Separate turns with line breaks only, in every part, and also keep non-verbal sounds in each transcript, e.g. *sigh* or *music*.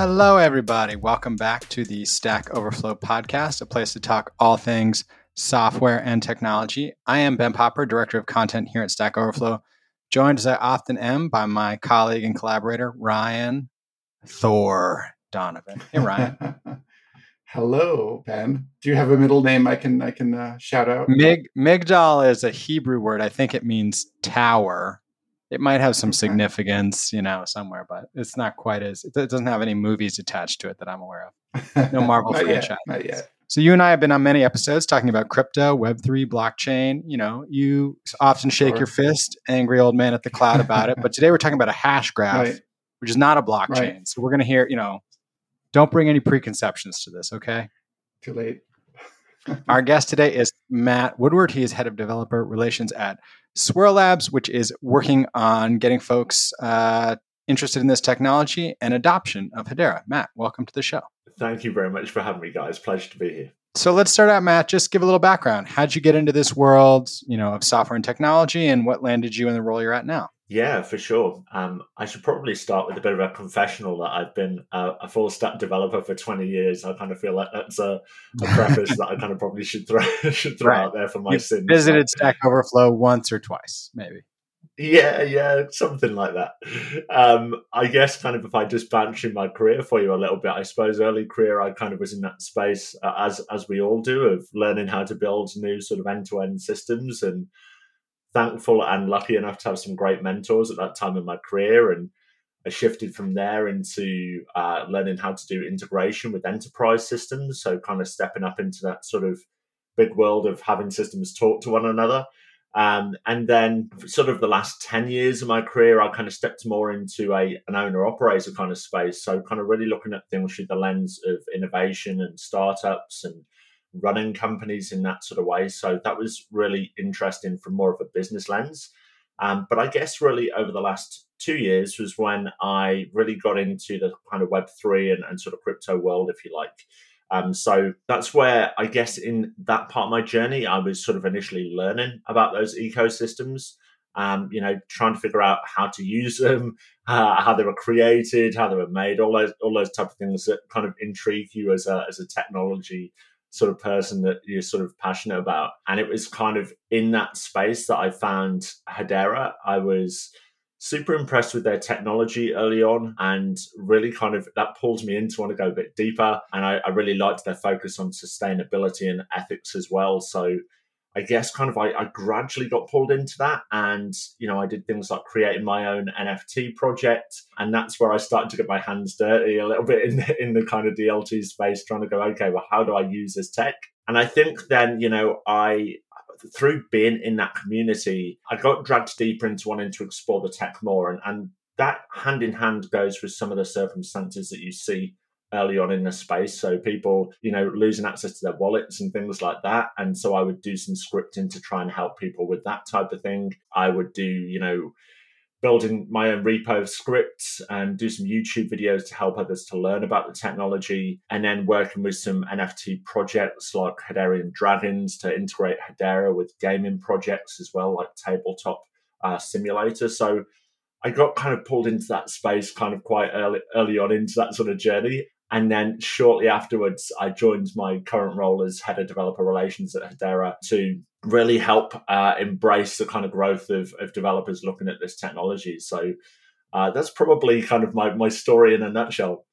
Hello, everybody. Welcome back to the Stack Overflow podcast, a place to talk all things software and technology. I am Ben Popper, Director of Content here at Stack Overflow, joined as I often am by my colleague and collaborator, Ryan Thor Donovan. Hey, Ryan. *laughs*
Hello, Ben. Do you have a middle name I can I can uh, shout out?
Mig Migdal is a Hebrew word. I think it means tower. It might have some significance, you know, somewhere, but it's not quite as. It doesn't have any movies attached to it that I'm aware of. No *laughs* Marvel
not
franchise.
Yet, not yet.
So you and I have been on many episodes talking about crypto, Web three, blockchain. You know, you often shake
Sure.
your fist, angry old man at the cloud about it. But *laughs* today we're talking about a hash graph,
Right.
which is not a blockchain.
Right.
So we're going to hear, you know, don't bring any preconceptions to this, okay?
Too late.
Our guest today is Matt Woodward. He is head of developer relations at Swirlds Labs, which is working on getting folks uh, interested in this technology and adoption of Hedera. Matt, welcome to the show.
Thank you very much for having me, guys. Pleasure to be here.
So let's start out, Matt. Just give a little background. How'd you get into this world, you know, of software and technology, and what landed you in the role you're at now?
Yeah, for sure. Um, I should probably start with a bit of a confessional that I've been a, a full stack developer for 20 years. I kind of feel like that's a, a preface that I kind of probably should throw *laughs* should throw
Right.
out there for my
You
sins.
visited Stack Overflow once or twice, maybe.
Yeah, yeah, something like that. Um, I guess kind of if I just bounce through my career for you a little bit, I suppose early career I kind of was in that space uh, as as we all do of learning how to build new sort of end to end systems and thankful and lucky enough to have some great mentors at that time in my career and I shifted from there into uh, learning how to do integration with enterprise systems. So, kind of stepping up into that sort of big world of having systems talk to one another. Um, and then, sort of the last 10 years of my career, I kind of stepped more into a an owner operator kind of space. So, kind of really looking at things through the lens of innovation and startups and running companies in that sort of way. So, that was really interesting from more of a business lens. Um, but I guess really over the last two years was when I really got into the kind of Web3 and, and sort of crypto world, if you like. Um, so that's where I guess in that part of my journey, I was sort of initially learning about those ecosystems. Um, you know, trying to figure out how to use them, *laughs* uh, how they were created, how they were made, all those all those type of things that kind of intrigue you as a as a technology sort of person that you're sort of passionate about. And it was kind of in that space that I found Hedera. I was super impressed with their technology early on and really kind of that pulled me in to want to go a bit deeper. And I, I really liked their focus on sustainability and ethics as well. So I guess kind of I, I gradually got pulled into that and you know I did things like creating my own NFT project and that's where I started to get my hands dirty a little bit in the, in the kind of DLT space trying to go okay well how do I use this tech? And I think then you know I through being in that community I got dragged deeper into wanting to explore the tech more and, and that hand in hand goes with some of the circumstances that you see early on in the space. So people, you know, losing access to their wallets and things like that. And so I would do some scripting to try and help people with that type of thing. I would do, you know, building my own repo of scripts and do some YouTube videos to help others to learn about the technology. And then working with some NFT projects like Hederian Dragons to integrate Hedera with gaming projects as well, like tabletop uh, simulator. So I got kind of pulled into that space kind of quite early early on into that sort of journey. And then shortly afterwards, I joined my current role as head of developer relations at Hedera to really help uh, embrace the kind of growth of, of developers looking at this technology. So uh, that's probably kind of my, my story in a nutshell.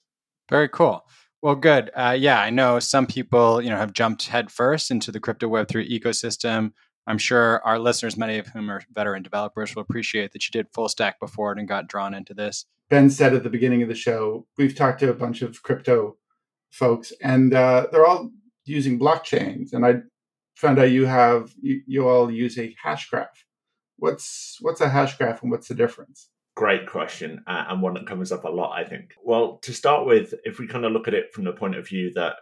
Very cool. Well, good. Uh, yeah, I know some people, you know, have jumped headfirst into the crypto Web three ecosystem. I'm sure our listeners, many of whom are veteran developers, will appreciate that you did full stack before it and got drawn into this.
Ben said at the beginning of the show, we've talked to a bunch of crypto folks, and uh, they're all using blockchains. And I found out you have you, you all use a hash graph. What's what's a hash graph, and what's the difference?
Great question, uh, and one that comes up a lot, I think. Well, to start with, if we kind of look at it from the point of view that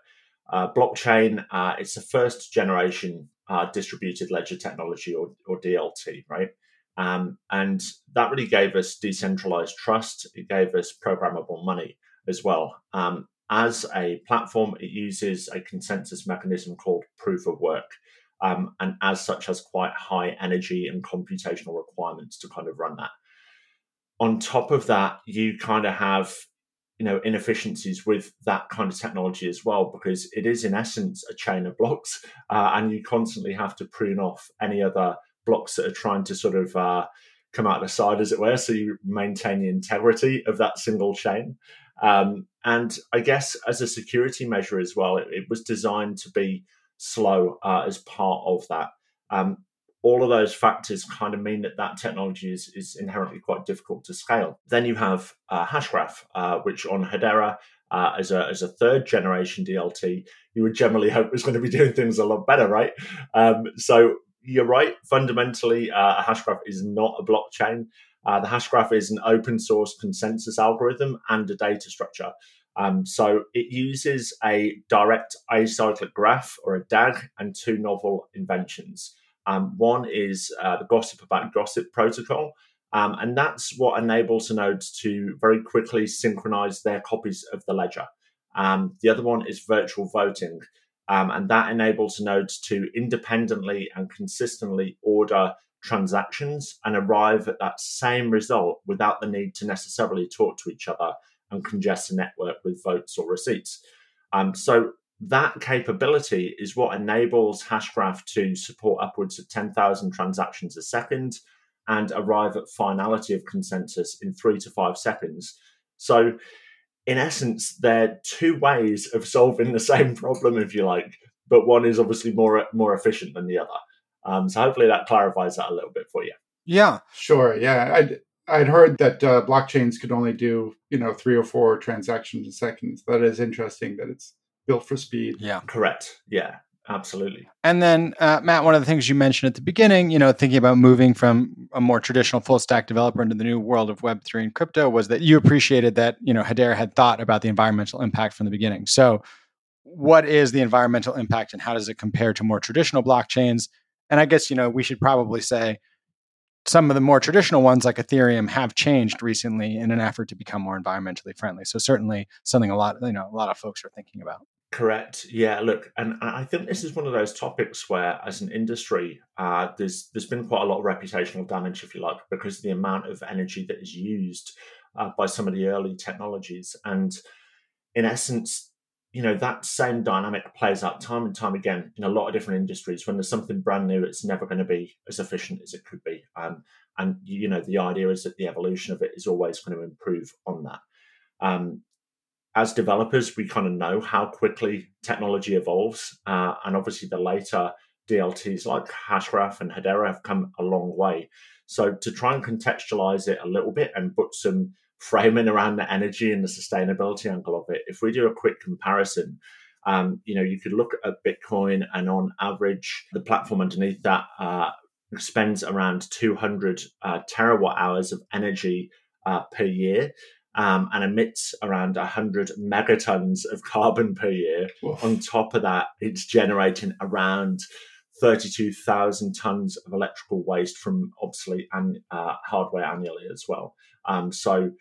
uh, blockchain, uh, it's the first generation uh, distributed ledger technology or, or DLT, right? Um, and that really gave us decentralized trust. It gave us programmable money as well. Um, as a platform, it uses a consensus mechanism called proof of work. Um, and as such, has quite high energy and computational requirements to kind of run that. On top of that, you kind of have you know inefficiencies with that kind of technology as well because it is in essence a chain of blocks uh, and you constantly have to prune off any other blocks that are trying to sort of uh, come out the side as it were so you maintain the integrity of that single chain. Um, and i guess as a security measure as well it, it was designed to be slow uh, as part of that. Um, all of those factors kind of mean that that technology is, is inherently quite difficult to scale. Then you have uh, Hashgraph, uh, which on Hedera uh, as, a, as a third generation DLT, you would generally hope was going to be doing things a lot better, right? Um, so you're right. Fundamentally, uh, a Hashgraph is not a blockchain. Uh, the Hashgraph is an open source consensus algorithm and a data structure. Um, so it uses a direct acyclic graph or a DAG and two novel inventions. Um, one is uh, the gossip about gossip protocol. Um, and that's what enables the nodes to very quickly synchronize their copies of the ledger. Um, the other one is virtual voting. Um, and that enables nodes to independently and consistently order transactions and arrive at that same result without the need to necessarily talk to each other and congest the network with votes or receipts. Um, so that capability is what enables Hashgraph to support upwards of 10,000 transactions a second and arrive at finality of consensus in three to five seconds. So, in essence, they're two ways of solving the *laughs* same problem, if you like, but one is obviously more more efficient than the other. Um, so, hopefully, that clarifies that a little bit for you.
Yeah,
sure. Yeah, I'd I'd heard that uh, blockchains could only do you know three or four transactions a second. That is interesting that it's built for speed.
Yeah.
Correct. Yeah. Absolutely.
And then, uh, Matt, one of the things you mentioned at the beginning, you know, thinking about moving from a more traditional full stack developer into the new world of Web3 and crypto was that you appreciated that, you know, Hedera had thought about the environmental impact from the beginning. So, what is the environmental impact and how does it compare to more traditional blockchains? And I guess, you know, we should probably say some of the more traditional ones like Ethereum have changed recently in an effort to become more environmentally friendly. So certainly something a lot, you know, a lot of folks are thinking about.
Correct. Yeah. Look, and I think this is one of those topics where, as an industry, uh, there's there's been quite a lot of reputational damage, if you like, because of the amount of energy that is used uh, by some of the early technologies, and in essence, you know that same dynamic plays out time and time again in a lot of different industries. When there's something brand new, it's never going to be as efficient as it could be, um, and you know the idea is that the evolution of it is always going to improve on that. Um, as developers, we kind of know how quickly technology evolves, uh, and obviously the later DLTs like Hashgraph and Hedera have come a long way. So to try and contextualize it a little bit and put some framing around the energy and the sustainability angle of it, if we do a quick comparison, um, you know, you could look at Bitcoin, and on average, the platform underneath that uh, spends around 200 uh, terawatt hours of energy uh, per year um, and emits around 100 megatons of carbon per year. On top of that, it's generating around 32,000 tons of electrical waste from obsolete and uh, hardware annually as well. Um, so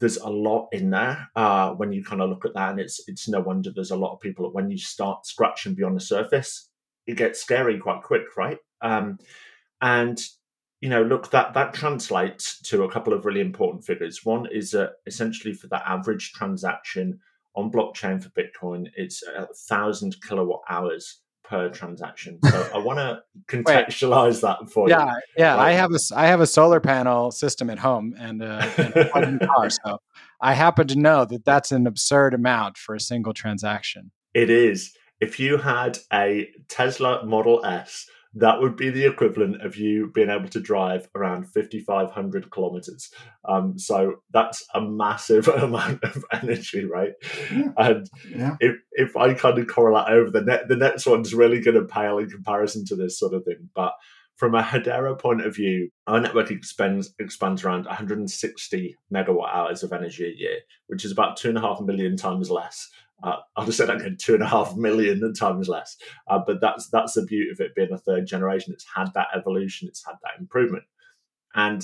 there's a lot in there uh, when you kind of look at that, and it's it's no wonder there's a lot of people that when you start scratching beyond the surface, it gets scary quite quick, right? Um, and you know, look, that that translates to a couple of really important figures. One is that essentially for the average transaction on blockchain for Bitcoin, it's a thousand kilowatt hours per transaction. So I want *laughs* to contextualize that for
yeah,
you.
Yeah, yeah. I have a I have a solar panel system at home and, uh, *laughs* and a car, so I happen to know that that's an absurd amount for a single transaction.
It is. If you had a Tesla Model S that would be the equivalent of you being able to drive around 5,500 kilometers. Um, so that's a massive *laughs* amount of energy, right? Yeah. And yeah. if if I kind of correlate over the net, the next one's really going to pale in comparison to this sort of thing. But from a Hedera point of view, our network expands expands around 160 megawatt hours of energy a year, which is about two and a half million times less uh, I'll just say that again, two and a half million *laughs* times less. Uh, but that's that's the beauty of it being a third generation. It's had that evolution, it's had that improvement, and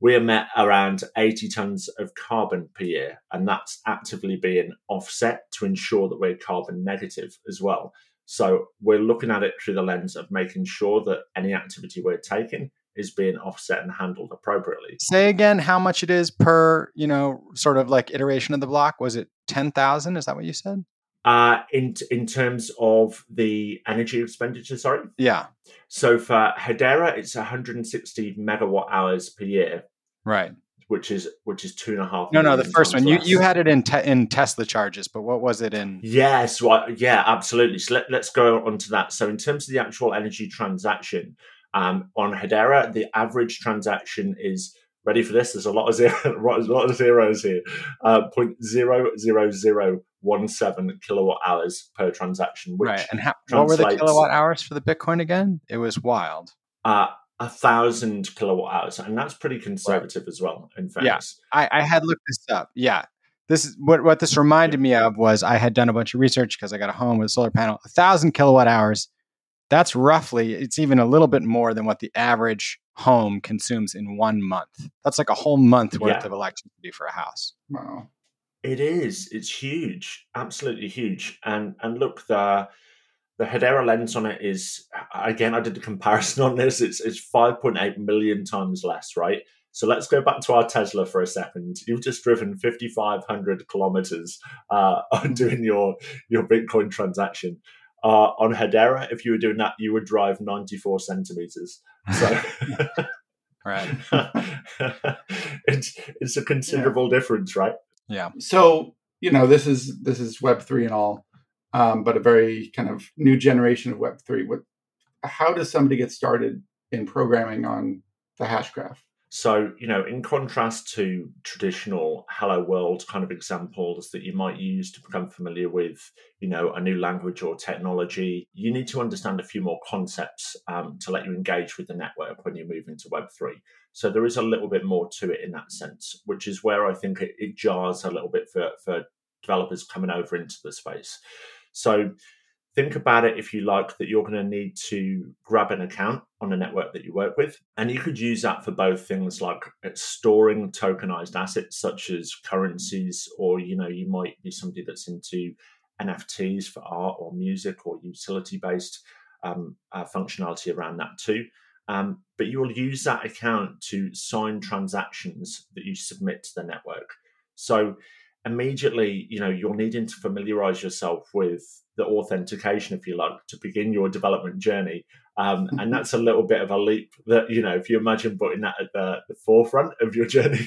we emit around 80 tons of carbon per year, and that's actively being offset to ensure that we're carbon negative as well. So we're looking at it through the lens of making sure that any activity we're taking is being offset and handled appropriately.
Say again how much it is per, you know, sort of like iteration of the block. Was it 10,000? Is that what you said?
Uh, in in terms of the energy expenditure, sorry.
Yeah.
So for Hedera, it's 160 megawatt hours per year.
Right.
Which is which is two and a half.
No, no, the first one. You you had it in te- in Tesla charges, but what was it in?
Yes, well, yeah, absolutely. So let, let's go on to that. So in terms of the actual energy transaction, um, on Hedera, the average transaction is ready for this. There's a lot of zero, *laughs* a lot of zeros here. Uh, point zero zero zero one seven kilowatt hours per transaction.
right. And how, what were the kilowatt hours for the Bitcoin again? It was wild.
Uh, a thousand kilowatt hours, and that's pretty conservative right. as well. In fairness,
yeah, I, I had looked this up. Yeah, this is what what this reminded me of was I had done a bunch of research because I got a home with a solar panel. A thousand kilowatt hours. That's roughly. It's even a little bit more than what the average home consumes in one month. That's like a whole month worth yeah. of electricity for a house.
Wow.
It is. It's huge. Absolutely huge. And and look, the the Hedera lens on it is again. I did the comparison on this. It's it's five point eight million times less, right? So let's go back to our Tesla for a second. You've just driven fifty five hundred kilometers uh, *laughs* on doing your your Bitcoin transaction. Uh, on Hedera, if you were doing that, you would drive ninety four centimeters. So. *laughs*
right. *laughs*
it's it's a considerable yeah. difference, right?
Yeah.
So you know this is this is Web three and all, um, but a very kind of new generation of Web three. What? How does somebody get started in programming on the Hashgraph?
So, you know, in contrast to traditional Hello World kind of examples that you might use to become familiar with, you know, a new language or technology, you need to understand a few more concepts um, to let you engage with the network when you move into Web3. So there is a little bit more to it in that sense, which is where I think it, it jars a little bit for, for developers coming over into the space. So think about it if you like that you're going to need to grab an account on a network that you work with. And you could use that for both things like uh, storing tokenized assets such as currencies or you know you might be somebody that's into nfts for art or music or utility based um, uh, functionality around that too. Um, but you'll use that account to sign transactions that you submit to the network. So immediately you know you're needing to familiarize yourself with the authentication, if you like, to begin your development journey. Um, and that's a little bit of a leap that, you know, if you imagine putting that at the, the forefront of your journey,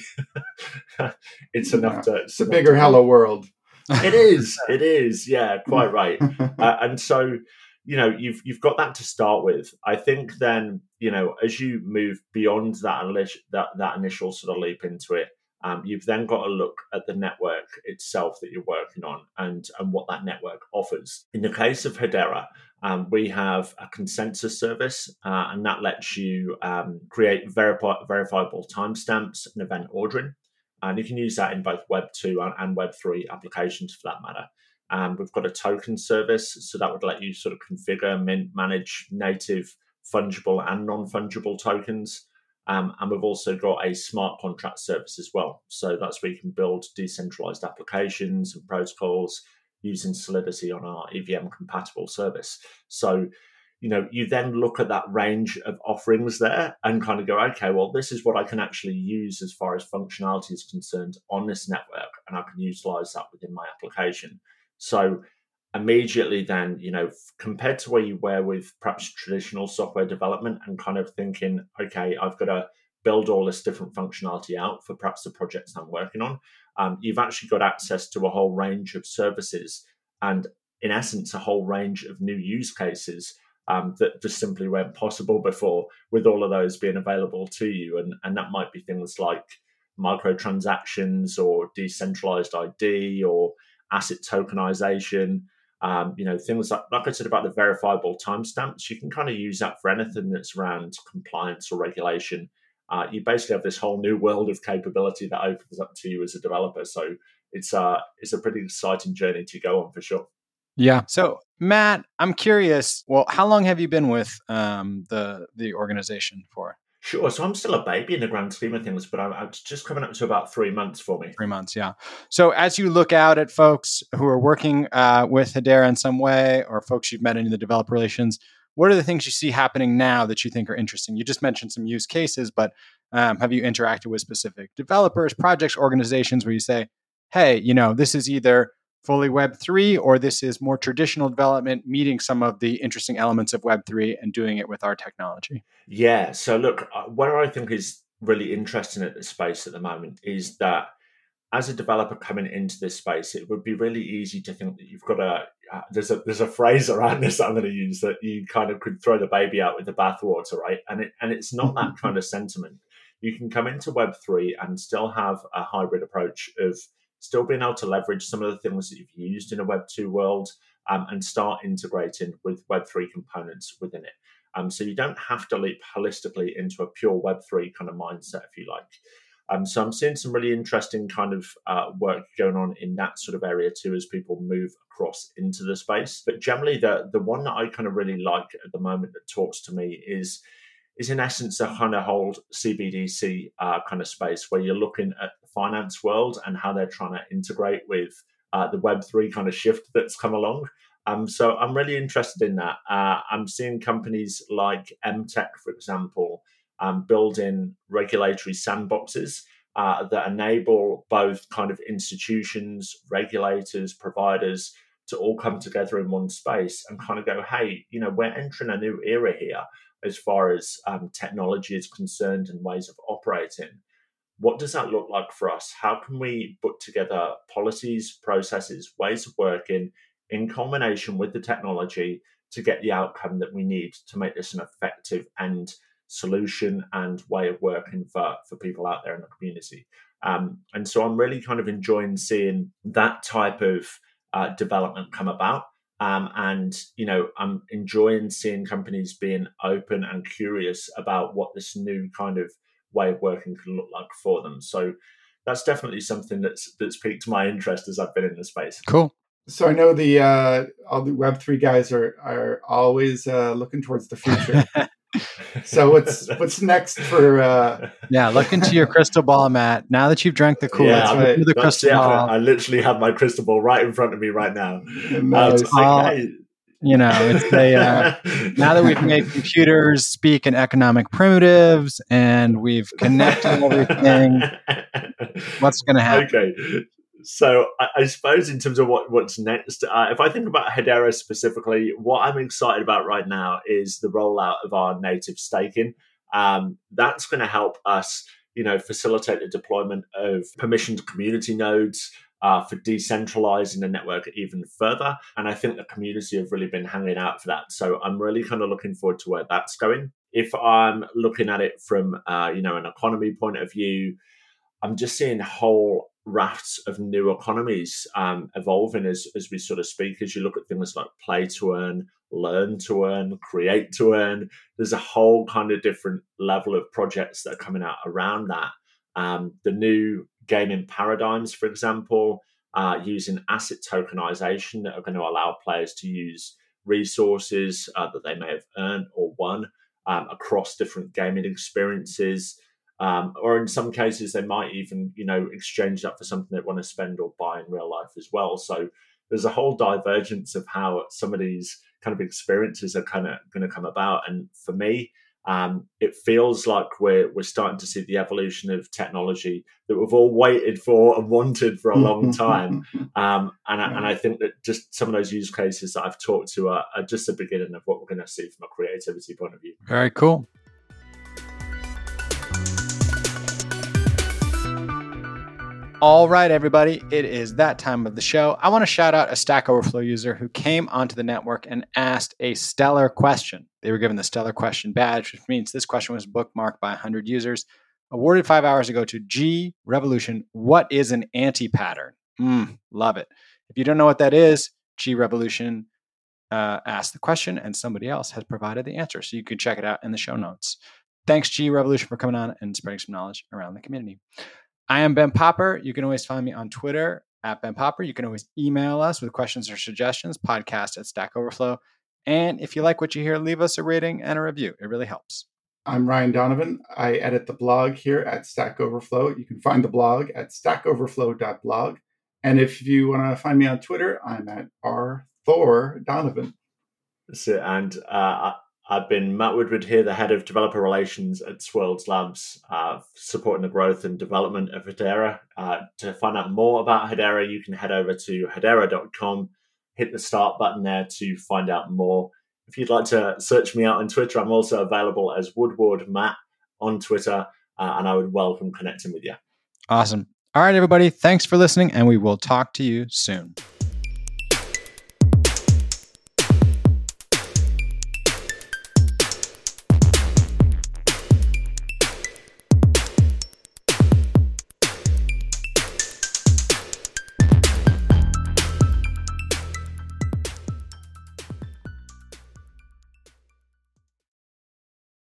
*laughs* it's enough
yeah.
to.
It's a bigger hello world.
It is. It is. Yeah, *laughs* quite right. Uh, and so, you know, you've you've got that to start with. I think then, you know, as you move beyond that that that initial sort of leap into it, um, you've then got to look at the network itself that you're working on and, and what that network offers. In the case of Hedera, um, we have a consensus service, uh, and that lets you um, create verifi- verifiable timestamps and event ordering. And you can use that in both Web 2 and, and Web 3 applications for that matter. Um, we've got a token service, so that would let you sort of configure, mint, manage native, fungible, and non fungible tokens. Um, and we've also got a smart contract service as well. So that's where you can build decentralized applications and protocols using Solidity on our EVM compatible service. So, you know, you then look at that range of offerings there and kind of go, okay, well, this is what I can actually use as far as functionality is concerned on this network, and I can utilize that within my application. So, immediately then you know compared to where you were with perhaps traditional software development and kind of thinking okay i've got to build all this different functionality out for perhaps the projects i'm working on um, you've actually got access to a whole range of services and in essence a whole range of new use cases um, that just simply weren't possible before with all of those being available to you. And, and that might be things like microtransactions or decentralized id or asset tokenization um, you know, things like, like I said about the verifiable timestamps, you can kind of use that for anything that's around compliance or regulation. Uh, you basically have this whole new world of capability that opens up to you as a developer. So it's a uh, it's a pretty exciting journey to go on for sure.
Yeah. So Matt, I'm curious. Well, how long have you been with um, the the organization for?
Sure. So I'm still a baby in the grand scheme of things, but I'm, I'm, just coming up to about three months for me.
Three months, yeah. So as you look out at folks who are working uh, with Hedera in some way, or folks you've met in the developer relations, what are the things you see happening now that you think are interesting? You just mentioned some use cases, but um, have you interacted with specific developers, projects, organizations where you say, hey, you know, this is either fully Web3 or this is more traditional development, meeting some of the interesting elements of Web3 and doing it with our technology?
Yeah. So, look, uh, where I think is really interesting at the space at the moment is that as a developer coming into this space, it would be really easy to think that you've got a uh, there's a there's a phrase around this that I'm going to use that you kind of could throw the baby out with the bathwater, right? And it and it's not that *laughs* kind of sentiment. You can come into Web three and still have a hybrid approach of still being able to leverage some of the things that you've used in a Web two world um, and start integrating with Web three components within it. Um, so you don't have to leap holistically into a pure Web three kind of mindset, if you like. Um, so I'm seeing some really interesting kind of uh, work going on in that sort of area too as people move across into the space. But generally, the the one that I kind of really like at the moment that talks to me is is in essence a kind of whole CBDC uh, kind of space where you're looking at the finance world and how they're trying to integrate with uh, the Web three kind of shift that's come along. Um, so I'm really interested in that. Uh, I'm seeing companies like MTech, for example, um, building regulatory sandboxes uh, that enable both kind of institutions, regulators, providers to all come together in one space and kind of go, hey, you know, we're entering a new era here as far as um, technology is concerned and ways of operating. What does that look like for us? How can we put together policies, processes, ways of working in combination with the technology to get the outcome that we need to make this an effective and solution and way of working for, for people out there in the community. Um, and so I'm really kind of enjoying seeing that type of uh, development come about. Um, and you know, I'm enjoying seeing companies being open and curious about what this new kind of way of working can look like for them. So that's definitely something that's that's piqued my interest as I've been in the space.
Cool.
So I know the uh, all the Web three guys are are always uh, looking towards the future. *laughs* so what's *laughs* what's next for uh
yeah look into your crystal ball matt. Now that you've drank the cool yeah, right. the crystal
ball. I literally have my crystal ball right in front of me right now.
All, you know it's a uh, *laughs* now that we've made computers speak in economic primitives and we've connected everything *laughs* what's going to happen?
Okay so I, I, suppose in terms of what what's next, uh, if I think about Hedera specifically, what I'm excited about right now is the rollout of our native staking. Um, that's going to help us, you know, facilitate the deployment of permissioned community nodes. Uh, for decentralizing the network even further. And I think the community have really been hanging out for that. So I'm really kind of looking forward to where that's going. If I'm looking at it from, uh, you know, an economy point of view, I'm just seeing whole rafts of new economies um, evolving as, as we sort of speak. As you look at things like play to earn, learn to earn, create to earn, there's a whole kind of different level of projects that are coming out around that. Um, the new gaming paradigms, for example, uh, using asset tokenization that are going to allow players to use resources uh, that they may have earned or won um, across different gaming experiences. Um, or in some cases, they might even, you know, exchange that for something they want to spend or buy in real life as well. So there's a whole divergence of how some of these kind of experiences are kind of going to come about. And for me, um, it feels like we're we're starting to see the evolution of technology that we've all waited for and wanted for a long time. *laughs* Um, and, I, and I think that just some of those use cases that I've talked to are, are just the beginning of what we're going to see from a creativity point of view.
Very cool. All right, everybody, it is that time of the show. I want to shout out a Stack Overflow user who came onto the network and asked a stellar question. They were given the stellar question badge, which means this question was bookmarked by 100 users. Awarded five hours ago to G Revolution. What is an anti pattern? Mm, love it. If you don't know what that is, G Revolution uh, asked the question and somebody else has provided the answer. So you can check it out in the show notes. Thanks, G Revolution, for coming on and spreading some knowledge around the community. I am Ben Popper. You can always find me on Twitter at Ben Popper. You can always email us with questions or suggestions, podcast at Stack Overflow. And if you like what you hear, leave us a rating and a review. It really helps.
I'm Ryan Donovan. I edit the blog here at Stack Overflow. You can find the blog at stackoverflow.blog. And if you want to find me on Twitter, I'm at R Thor Donovan.
So, and uh, I've been Matt Woodward here, the head of developer relations at Swirlds Labs, uh, supporting the growth and development of Hedera. Uh, to find out more about Hedera, you can head over to hedera.com, hit the start button there to find out more. If you'd like to search me out on Twitter, I'm also available as Woodward Matt on Twitter, uh, and I would welcome connecting with you.
Awesome. All right, everybody. Thanks for listening, and we will talk to you soon.